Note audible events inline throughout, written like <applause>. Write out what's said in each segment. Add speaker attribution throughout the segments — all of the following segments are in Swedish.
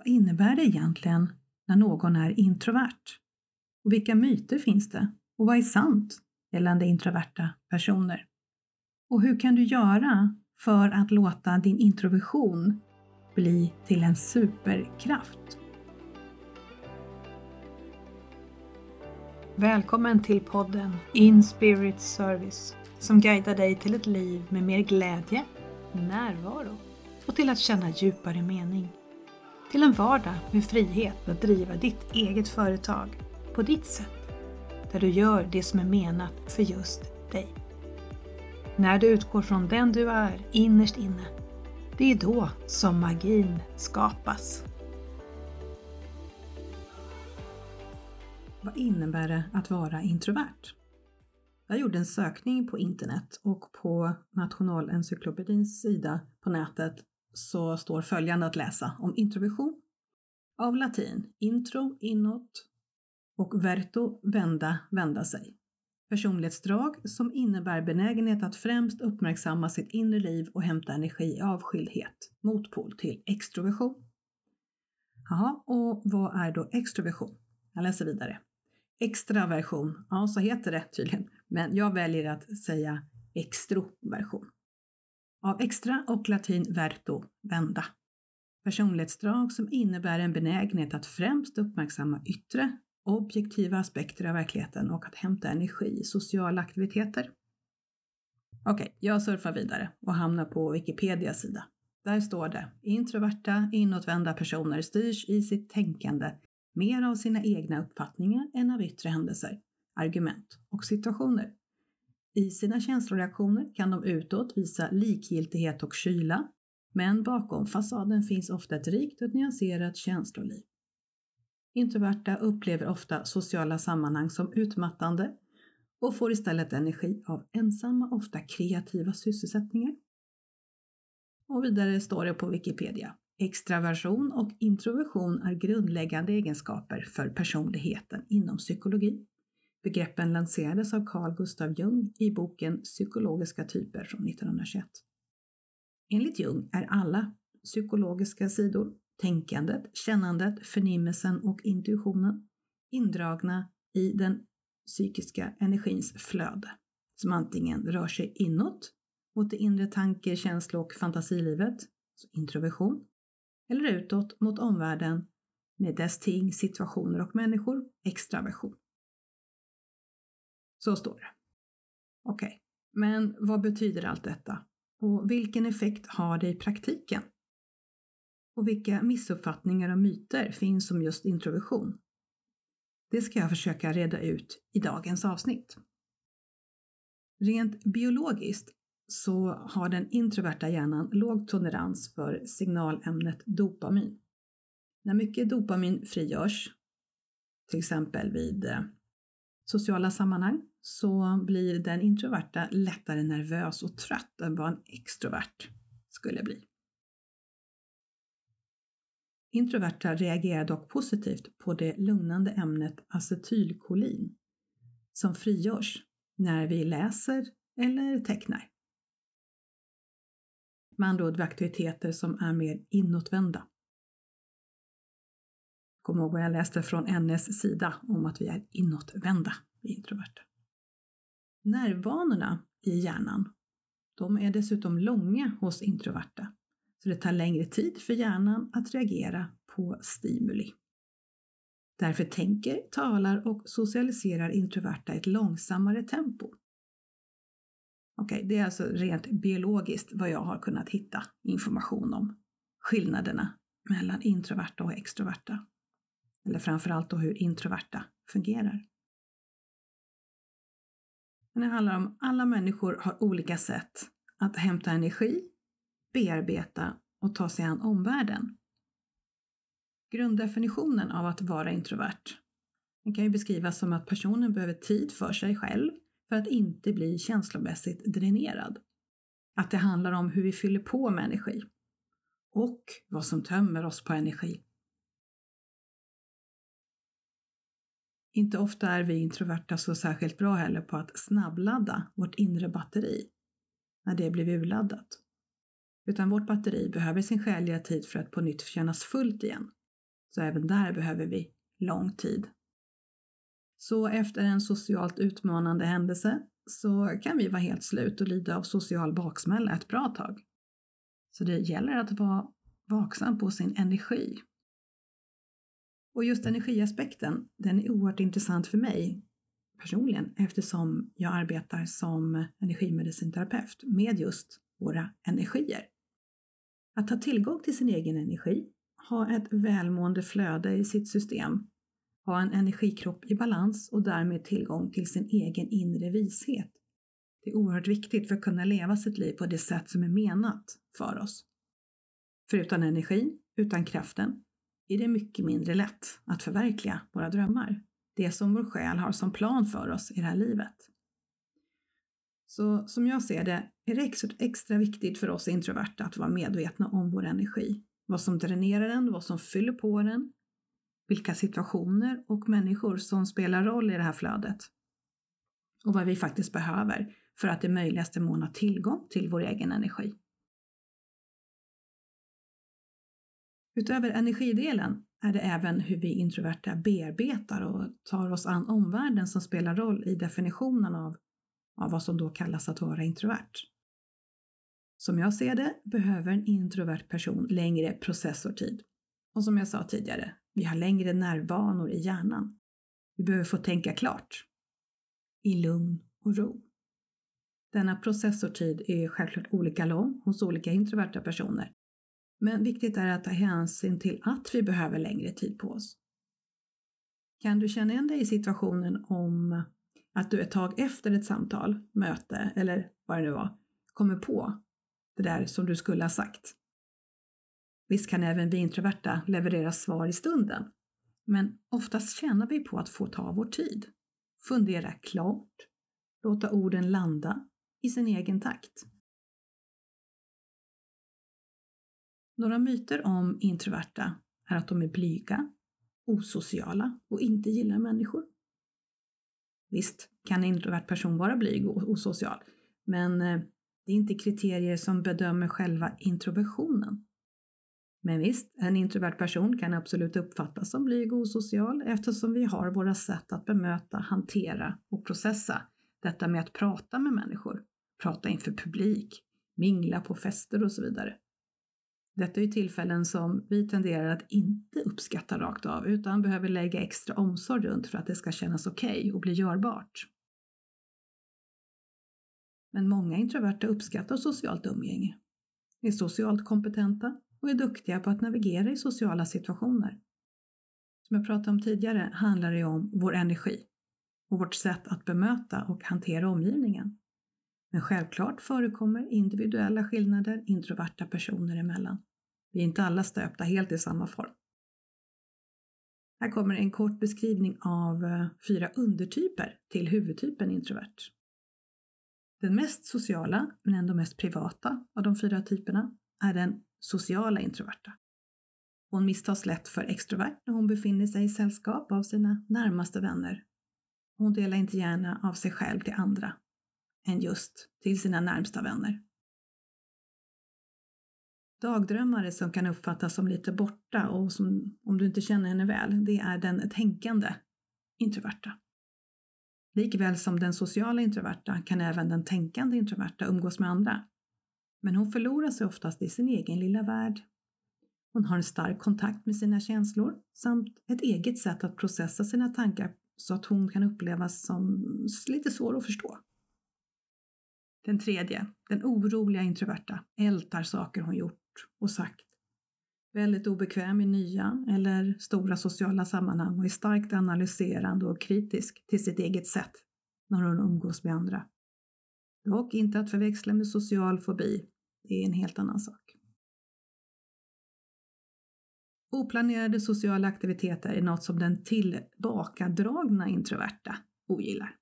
Speaker 1: Vad innebär det egentligen när någon är introvert? Och vilka myter finns det? Och vad är sant gällande introverta personer? Och hur kan du göra för att låta din introversion bli till en superkraft? Välkommen till podden In Spirit Service som guidar dig till ett liv med mer glädje, närvaro och till att känna djupare mening. Till en vardag med frihet att driva ditt eget företag på ditt sätt, där du gör det som är menat för just dig. När du utgår från den du är innerst inne, det är då som magin skapas. Vad innebär det att vara introvert? Jag gjorde en sökning på internet och på Nationalencyklopedins sida på nätet så står följande att läsa om introversion. Av latin intro, inåt och verto, vända, vända sig. Personlighetsdrag som innebär benägenhet att främst uppmärksamma sitt inre liv och hämta energi i avskildhet. Motpol till extroversion. Jaha, och vad är då extroversion? Jag läser vidare. Extraversion, ja så heter det tydligen, men jag väljer att säga extroversion. Av extra och latin verto, vända. Personlighetsdrag som innebär en benägenhet att främst uppmärksamma yttre, objektiva aspekter av verkligheten och att hämta energi i sociala aktiviteter. Okej, okay, jag surfar vidare och hamnar på Wikipedias sida. Där står det introverta, inåtvända personer styrs i sitt tänkande mer av sina egna uppfattningar än av yttre händelser, argument och situationer. I sina känsloreaktioner kan de utåt visa likgiltighet och kyla, men bakom fasaden finns ofta ett rikt och nyanserat känsloliv. Introverta upplever ofta sociala sammanhang som utmattande och får istället energi av ensamma, ofta kreativa sysselsättningar. Och vidare står det på Wikipedia. Extraversion och introversion är grundläggande egenskaper för personligheten inom psykologi. Begreppen lanserades av Carl Gustav Jung i boken Psykologiska typer från 1921. Enligt Jung är alla psykologiska sidor, tänkandet, kännandet, förnimmelsen och intuitionen indragna i den psykiska energins flöde, som antingen rör sig inåt, mot det inre tanke-, känslo och fantasilivet, alltså introversion, eller utåt mot omvärlden med dess ting, situationer och människor, extraversion. Så står det. Okej, okay. men vad betyder allt detta? Och vilken effekt har det i praktiken? Och vilka missuppfattningar och myter finns om just introversion? Det ska jag försöka reda ut i dagens avsnitt. Rent biologiskt så har den introverta hjärnan låg tolerans för signalämnet dopamin. När mycket dopamin frigörs, till exempel vid eh, sociala sammanhang, så blir den introverta lättare nervös och trött än vad en extrovert skulle bli. Introverta reagerar dock positivt på det lugnande ämnet acetylkolin som frigörs när vi läser eller tecknar. Med andra ord aktiviteter som är mer inåtvända. Kom ihåg vad jag läste från NS sida om att vi är inåtvända, vi introverta. Nervvanorna i hjärnan, de är dessutom långa hos introverta, så det tar längre tid för hjärnan att reagera på stimuli. Därför tänker, talar och socialiserar introverta i ett långsammare tempo. Okej, okay, det är alltså rent biologiskt vad jag har kunnat hitta information om skillnaderna mellan introverta och extroverta. Eller framförallt då hur introverta fungerar. Men det handlar om alla människor har olika sätt att hämta energi, bearbeta och ta sig an omvärlden. Grunddefinitionen av att vara introvert den kan ju beskrivas som att personen behöver tid för sig själv för att inte bli känslomässigt dränerad. Att det handlar om hur vi fyller på med energi och vad som tömmer oss på energi. Inte ofta är vi introverta så särskilt bra heller på att snabbladda vårt inre batteri när det blir urladdat. Utan vårt batteri behöver sin skäliga tid för att på nytt kännas fullt igen Så även där behöver vi lång tid. Så efter en socialt utmanande händelse så kan vi vara helt slut och lida av social baksmälla ett bra tag. Så det gäller att vara vaksam på sin energi. Och just energiaspekten, den är oerhört intressant för mig personligen eftersom jag arbetar som energimedicinterapeut med just våra energier. Att ha tillgång till sin egen energi, ha ett välmående flöde i sitt system, ha en energikropp i balans och därmed tillgång till sin egen inre vishet. Det är oerhört viktigt för att kunna leva sitt liv på det sätt som är menat för oss. För utan energin, utan kraften, är det mycket mindre lätt att förverkliga våra drömmar. Det som vår själ har som plan för oss i det här livet. Så som jag ser det är det extra viktigt för oss introverta att vara medvetna om vår energi. Vad som dränerar den, vad som fyller på den, vilka situationer och människor som spelar roll i det här flödet. Och vad vi faktiskt behöver för att i möjligaste mån ha tillgång till vår egen energi. Utöver energidelen är det även hur vi introverta bearbetar och tar oss an omvärlden som spelar roll i definitionen av, av vad som då kallas att vara introvert. Som jag ser det behöver en introvert person längre processortid. Och som jag sa tidigare, vi har längre nervbanor i hjärnan. Vi behöver få tänka klart. I lugn och ro. Denna processortid är självklart olika lång hos olika introverta personer men viktigt är att ta hänsyn till att vi behöver längre tid på oss. Kan du känna igen dig i situationen om att du ett tag efter ett samtal, möte eller vad det nu var, kommer på det där som du skulle ha sagt? Visst kan även vi introverta leverera svar i stunden, men oftast tjänar vi på att få ta vår tid, fundera klart, låta orden landa i sin egen takt. Några myter om introverta är att de är blyga, osociala och inte gillar människor. Visst kan en introvert person vara blyg och osocial, men eh, det är inte kriterier som bedömer själva introversionen. Men visst, en introvert person kan absolut uppfattas som blyg och osocial eftersom vi har våra sätt att bemöta, hantera och processa detta med att prata med människor, prata inför publik, mingla på fester och så vidare. Detta är ju tillfällen som vi tenderar att inte uppskatta rakt av utan behöver lägga extra omsorg runt för att det ska kännas okej okay och bli görbart. Men många introverta uppskattar socialt umgänge, är socialt kompetenta och är duktiga på att navigera i sociala situationer. Som jag pratade om tidigare handlar det om vår energi och vårt sätt att bemöta och hantera omgivningen. Men självklart förekommer individuella skillnader introverta personer emellan. Vi är inte alla stöpta helt i samma form. Här kommer en kort beskrivning av eh, fyra undertyper till huvudtypen introvert. Den mest sociala, men ändå mest privata av de fyra typerna är den sociala introverta. Hon misstas lätt för extrovert när hon befinner sig i sällskap av sina närmaste vänner. Hon delar inte gärna av sig själv till andra än just till sina närmsta vänner. Dagdrömmare som kan uppfattas som lite borta och som, om du inte känner henne väl, det är den tänkande introverta. Likväl som den sociala introverta kan även den tänkande introverta umgås med andra. Men hon förlorar sig oftast i sin egen lilla värld. Hon har en stark kontakt med sina känslor samt ett eget sätt att processa sina tankar så att hon kan upplevas som lite svår att förstå. Den tredje, den oroliga introverta, ältar saker hon gjort och sagt. Väldigt obekväm i nya eller stora sociala sammanhang och är starkt analyserande och kritisk till sitt eget sätt när hon umgås med andra. Dock inte att förväxla med social fobi, det är en helt annan sak. Oplanerade sociala aktiviteter är något som den tillbakadragna introverta ogillar.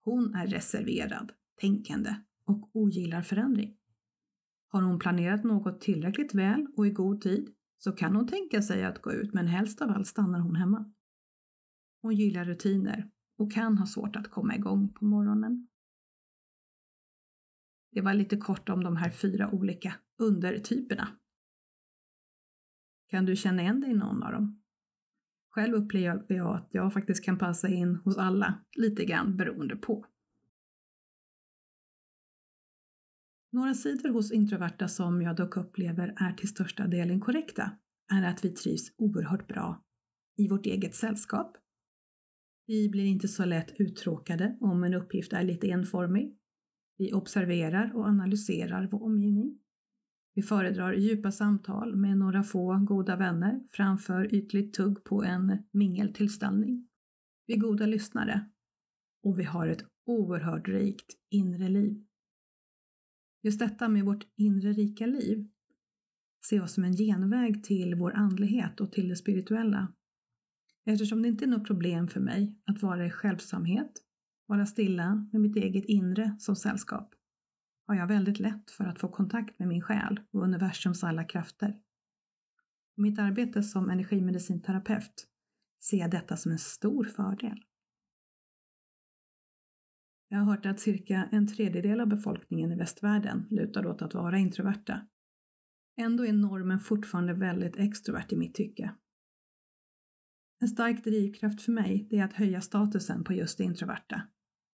Speaker 1: Hon är reserverad, tänkande och ogillar förändring. Har hon planerat något tillräckligt väl och i god tid så kan hon tänka sig att gå ut men helst av allt stannar hon hemma. Hon gillar rutiner och kan ha svårt att komma igång på morgonen. Det var lite kort om de här fyra olika undertyperna. Kan du känna igen dig i någon av dem? Själv upplever jag att jag faktiskt kan passa in hos alla, lite grann beroende på. Några sidor hos introverta som jag dock upplever är till största delen korrekta är att vi trivs oerhört bra i vårt eget sällskap. Vi blir inte så lätt uttråkade om en uppgift är lite enformig. Vi observerar och analyserar vår omgivning. Vi föredrar djupa samtal med några få goda vänner framför ytligt tugg på en mingeltillställning. Vi är goda lyssnare och vi har ett oerhört rikt inre liv. Just detta med vårt inre rika liv ser jag som en genväg till vår andlighet och till det spirituella. Eftersom det inte är något problem för mig att vara i självsamhet, vara stilla med mitt eget inre som sällskap, har jag väldigt lätt för att få kontakt med min själ och universums alla krafter. I mitt arbete som energimedicinterapeut ser jag detta som en stor fördel. Jag har hört att cirka en tredjedel av befolkningen i västvärlden lutar åt att vara introverta. Ändå är normen fortfarande väldigt extrovert i mitt tycke. En stark drivkraft för mig är att höja statusen på just det introverta.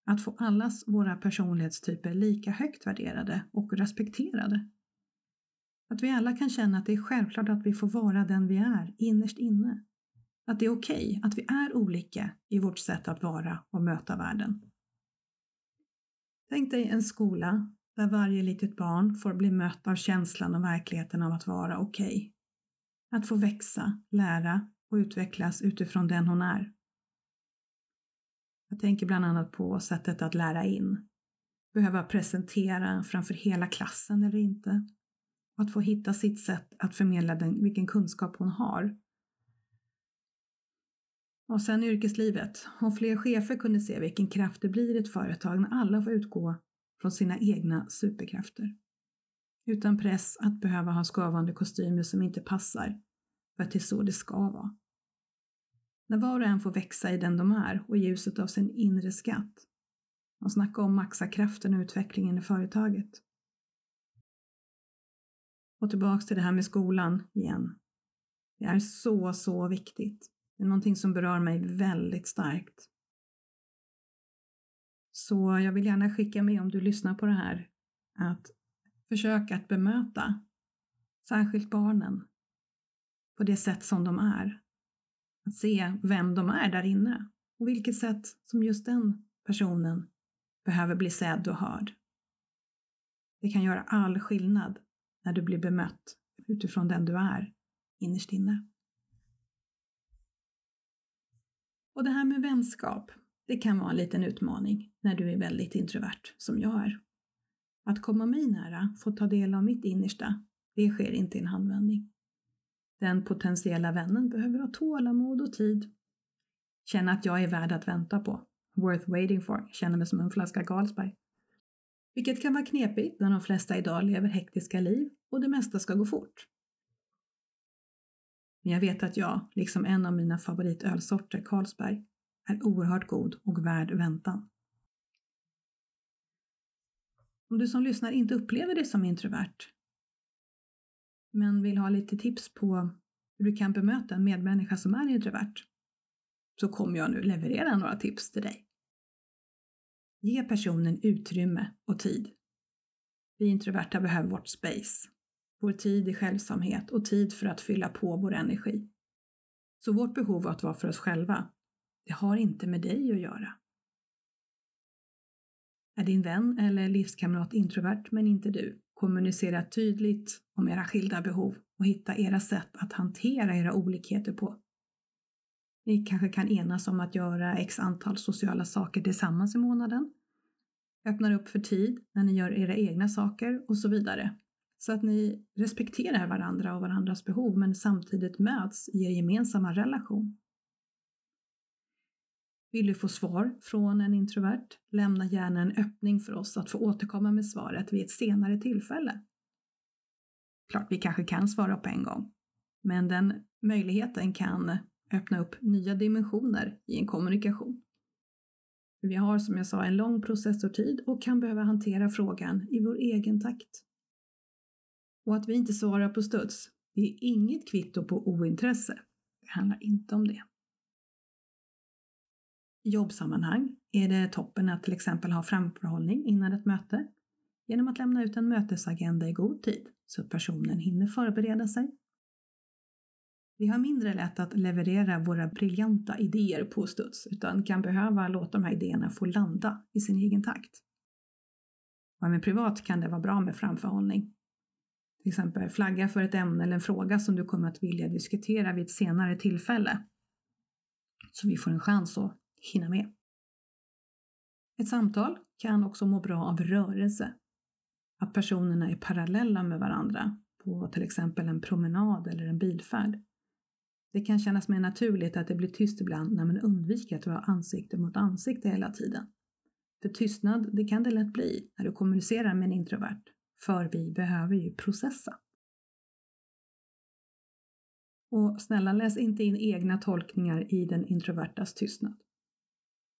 Speaker 1: Att få allas våra personlighetstyper lika högt värderade och respekterade. Att vi alla kan känna att det är självklart att vi får vara den vi är innerst inne. Att det är okej okay, att vi är olika i vårt sätt att vara och möta världen. Tänk dig en skola där varje litet barn får bli mött av känslan och verkligheten av att vara okej. Okay. Att få växa, lära och utvecklas utifrån den hon är. Jag tänker bland annat på sättet att lära in. Behöva presentera framför hela klassen eller inte. Att få hitta sitt sätt att förmedla den, vilken kunskap hon har. Och sen yrkeslivet. Om fler chefer kunde se vilken kraft det blir i ett företag när alla får utgå från sina egna superkrafter. Utan press att behöva ha skavande kostymer som inte passar för att det är så det ska vara. När var och en får växa i den de är och i ljuset av sin inre skatt. Och snacka om maxa kraften och utvecklingen i företaget. Och tillbaks till det här med skolan igen. Det är så, så viktigt. Det är någonting som berör mig väldigt starkt. Så jag vill gärna skicka med om du lyssnar på det här att försöka att bemöta särskilt barnen på det sätt som de är. Att se vem de är där inne och vilket sätt som just den personen behöver bli sedd och hörd. Det kan göra all skillnad när du blir bemött utifrån den du är innerst inne. Och det här med vänskap, det kan vara en liten utmaning när du är väldigt introvert, som jag är. Att komma mig nära, få ta del av mitt innersta, det sker inte i en handvändning. Den potentiella vännen behöver ha tålamod och tid. Känna att jag är värd att vänta på. Worth waiting for. Känner mig som en flaska Carlsberg. Vilket kan vara knepigt när de flesta idag lever hektiska liv och det mesta ska gå fort. Men jag vet att jag, liksom en av mina favoritölsorter, Carlsberg, är oerhört god och värd väntan. Om du som lyssnar inte upplever dig som introvert, men vill ha lite tips på hur du kan bemöta en medmänniska som är introvert, så kommer jag nu leverera några tips till dig. Ge personen utrymme och tid. Vi introverta behöver vårt space vår tid i självsamhet och tid för att fylla på vår energi. Så vårt behov av att vara för oss själva, det har inte med dig att göra. Är din vän eller livskamrat introvert men inte du? Kommunicera tydligt om era skilda behov och hitta era sätt att hantera era olikheter på. Ni kanske kan enas om att göra x antal sociala saker tillsammans i månaden, öppnar upp för tid när ni gör era egna saker och så vidare. Så att ni respekterar varandra och varandras behov men samtidigt möts i er gemensamma relation. Vill du få svar från en introvert? Lämna gärna en öppning för oss att få återkomma med svaret vid ett senare tillfälle. Klart, vi kanske kan svara på en gång, men den möjligheten kan öppna upp nya dimensioner i en kommunikation. Vi har som jag sa en lång processortid och kan behöva hantera frågan i vår egen takt. Och att vi inte svarar på studs, Det är inget kvitto på ointresse. Det handlar inte om det. I jobbsammanhang är det toppen att till exempel ha framförhållning innan ett möte genom att lämna ut en mötesagenda i god tid så att personen hinner förbereda sig. Vi har mindre lätt att leverera våra briljanta idéer på studs utan kan behöva låta de här idéerna få landa i sin egen takt. Och även privat kan det vara bra med framförhållning. Till exempel flagga för ett ämne eller en fråga som du kommer att vilja diskutera vid ett senare tillfälle. Så vi får en chans att hinna med. Ett samtal kan också må bra av rörelse. Att personerna är parallella med varandra på till exempel en promenad eller en bilfärd. Det kan kännas mer naturligt att det blir tyst ibland när man undviker att vara ansikte mot ansikte hela tiden. För tystnad, det kan det lätt bli när du kommunicerar med en introvert, för vi behöver ju processa. Och snälla läs inte in egna tolkningar i den introvertas tystnad.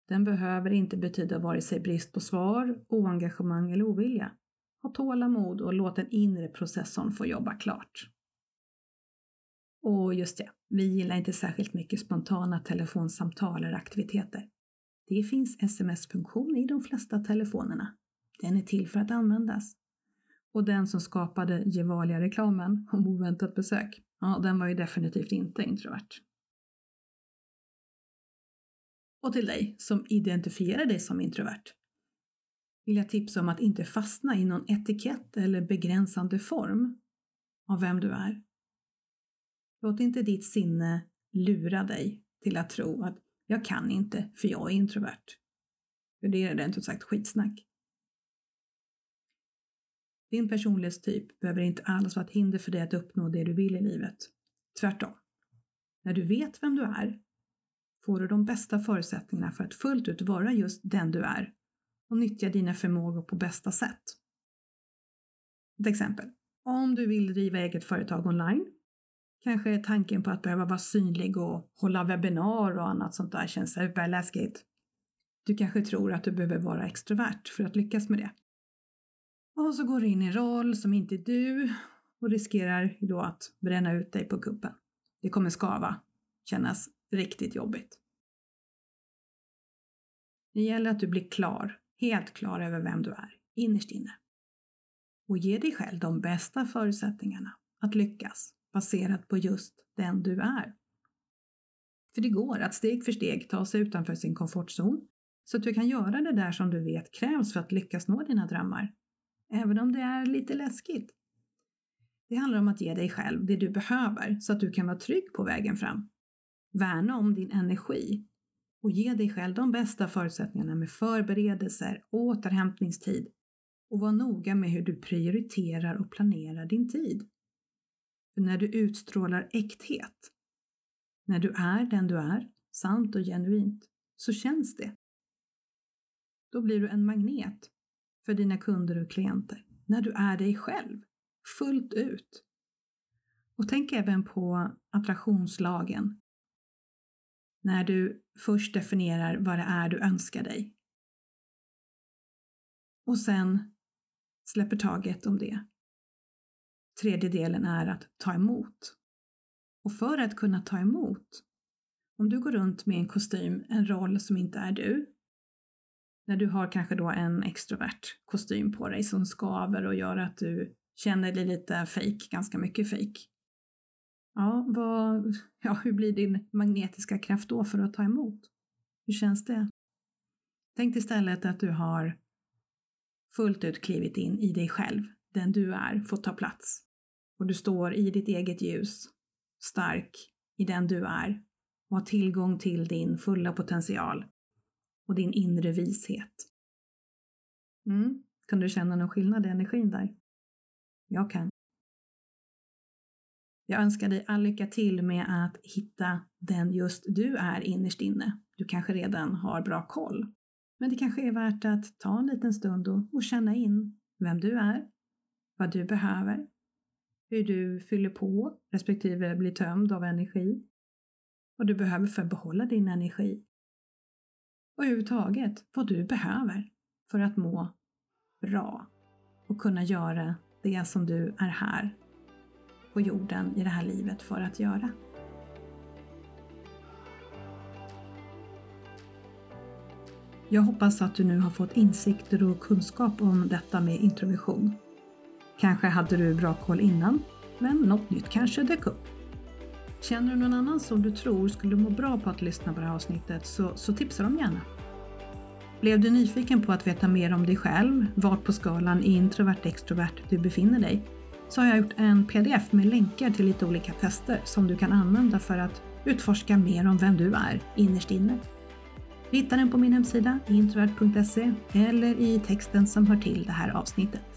Speaker 1: Den behöver inte betyda vare sig brist på svar, oengagemang eller ovilja. Ha tålamod och låt den inre processorn få jobba klart. Och just det, vi gillar inte särskilt mycket spontana telefonsamtal eller aktiviteter. Det finns sms-funktion i de flesta telefonerna. Den är till för att användas. Och den som skapade Gevalia-reklamen om oväntat besök, ja, den var ju definitivt inte introvert. Och till dig som identifierar dig som introvert vill jag tipsa om att inte fastna i någon etikett eller begränsande form av vem du är. Låt inte ditt sinne lura dig till att tro att jag kan inte för jag är introvert. För det är rent ut sagt skitsnack. Din personlighetstyp behöver inte alls vara ett hinder för dig att uppnå det du vill i livet. Tvärtom. När du vet vem du är får du de bästa förutsättningarna för att fullt ut vara just den du är och nyttja dina förmågor på bästa sätt. Ett exempel. Om du vill driva eget företag online Kanske tanken på att behöva vara synlig och hålla webbinar och annat sånt där känns superläskigt. Du kanske tror att du behöver vara extrovert för att lyckas med det. Och så går du in i en roll som inte är du och riskerar då att bränna ut dig på kuppen. Det kommer skava, kännas riktigt jobbigt. Det gäller att du blir klar, helt klar över vem du är, innerst inne. Och ge dig själv de bästa förutsättningarna att lyckas baserat på just den du är. För det går att steg för steg ta sig utanför sin komfortzon så att du kan göra det där som du vet krävs för att lyckas nå dina drömmar. Även om det är lite läskigt. Det handlar om att ge dig själv det du behöver så att du kan vara trygg på vägen fram. Värna om din energi och ge dig själv de bästa förutsättningarna med förberedelser, återhämtningstid och var noga med hur du prioriterar och planerar din tid. För när du utstrålar äkthet, när du är den du är, sant och genuint, så känns det. Då blir du en magnet för dina kunder och klienter. När du är dig själv, fullt ut. Och tänk även på attraktionslagen. När du först definierar vad det är du önskar dig. Och sen släpper taget om det Tredje delen är att ta emot. Och för att kunna ta emot, om du går runt med en kostym, en roll som inte är du, när du har kanske då en extrovert kostym på dig som skaver och gör att du känner dig lite fake, ganska mycket fake. Ja, vad, <laughs> ja, hur blir din magnetiska kraft då för att ta emot? Hur känns det? Tänk istället att du har fullt ut klivit in i dig själv, den du är, fått ta plats och du står i ditt eget ljus, stark i den du är och har tillgång till din fulla potential och din inre vishet. Mm. Kan du känna någon skillnad i energin där? Jag kan. Jag önskar dig all lycka till med att hitta den just du är innerst inne. Du kanske redan har bra koll, men det kanske är värt att ta en liten stund och, och känna in vem du är, vad du behöver hur du fyller på respektive blir tömd av energi. Vad du behöver för att behålla din energi. Och överhuvudtaget vad du behöver för att må bra och kunna göra det som du är här på jorden i det här livet för att göra. Jag hoppas att du nu har fått insikter och kunskap om detta med introversion. Kanske hade du bra koll innan, men något nytt kanske dök upp. Känner du någon annan som du tror skulle må bra på att lyssna på det här avsnittet så, så tipsa dem gärna. Blev du nyfiken på att veta mer om dig själv, vart på skalan introvert-extrovert du befinner dig, så har jag gjort en pdf med länkar till lite olika tester som du kan använda för att utforska mer om vem du är innerst inne. Du hittar den på min hemsida introvert.se eller i texten som hör till det här avsnittet.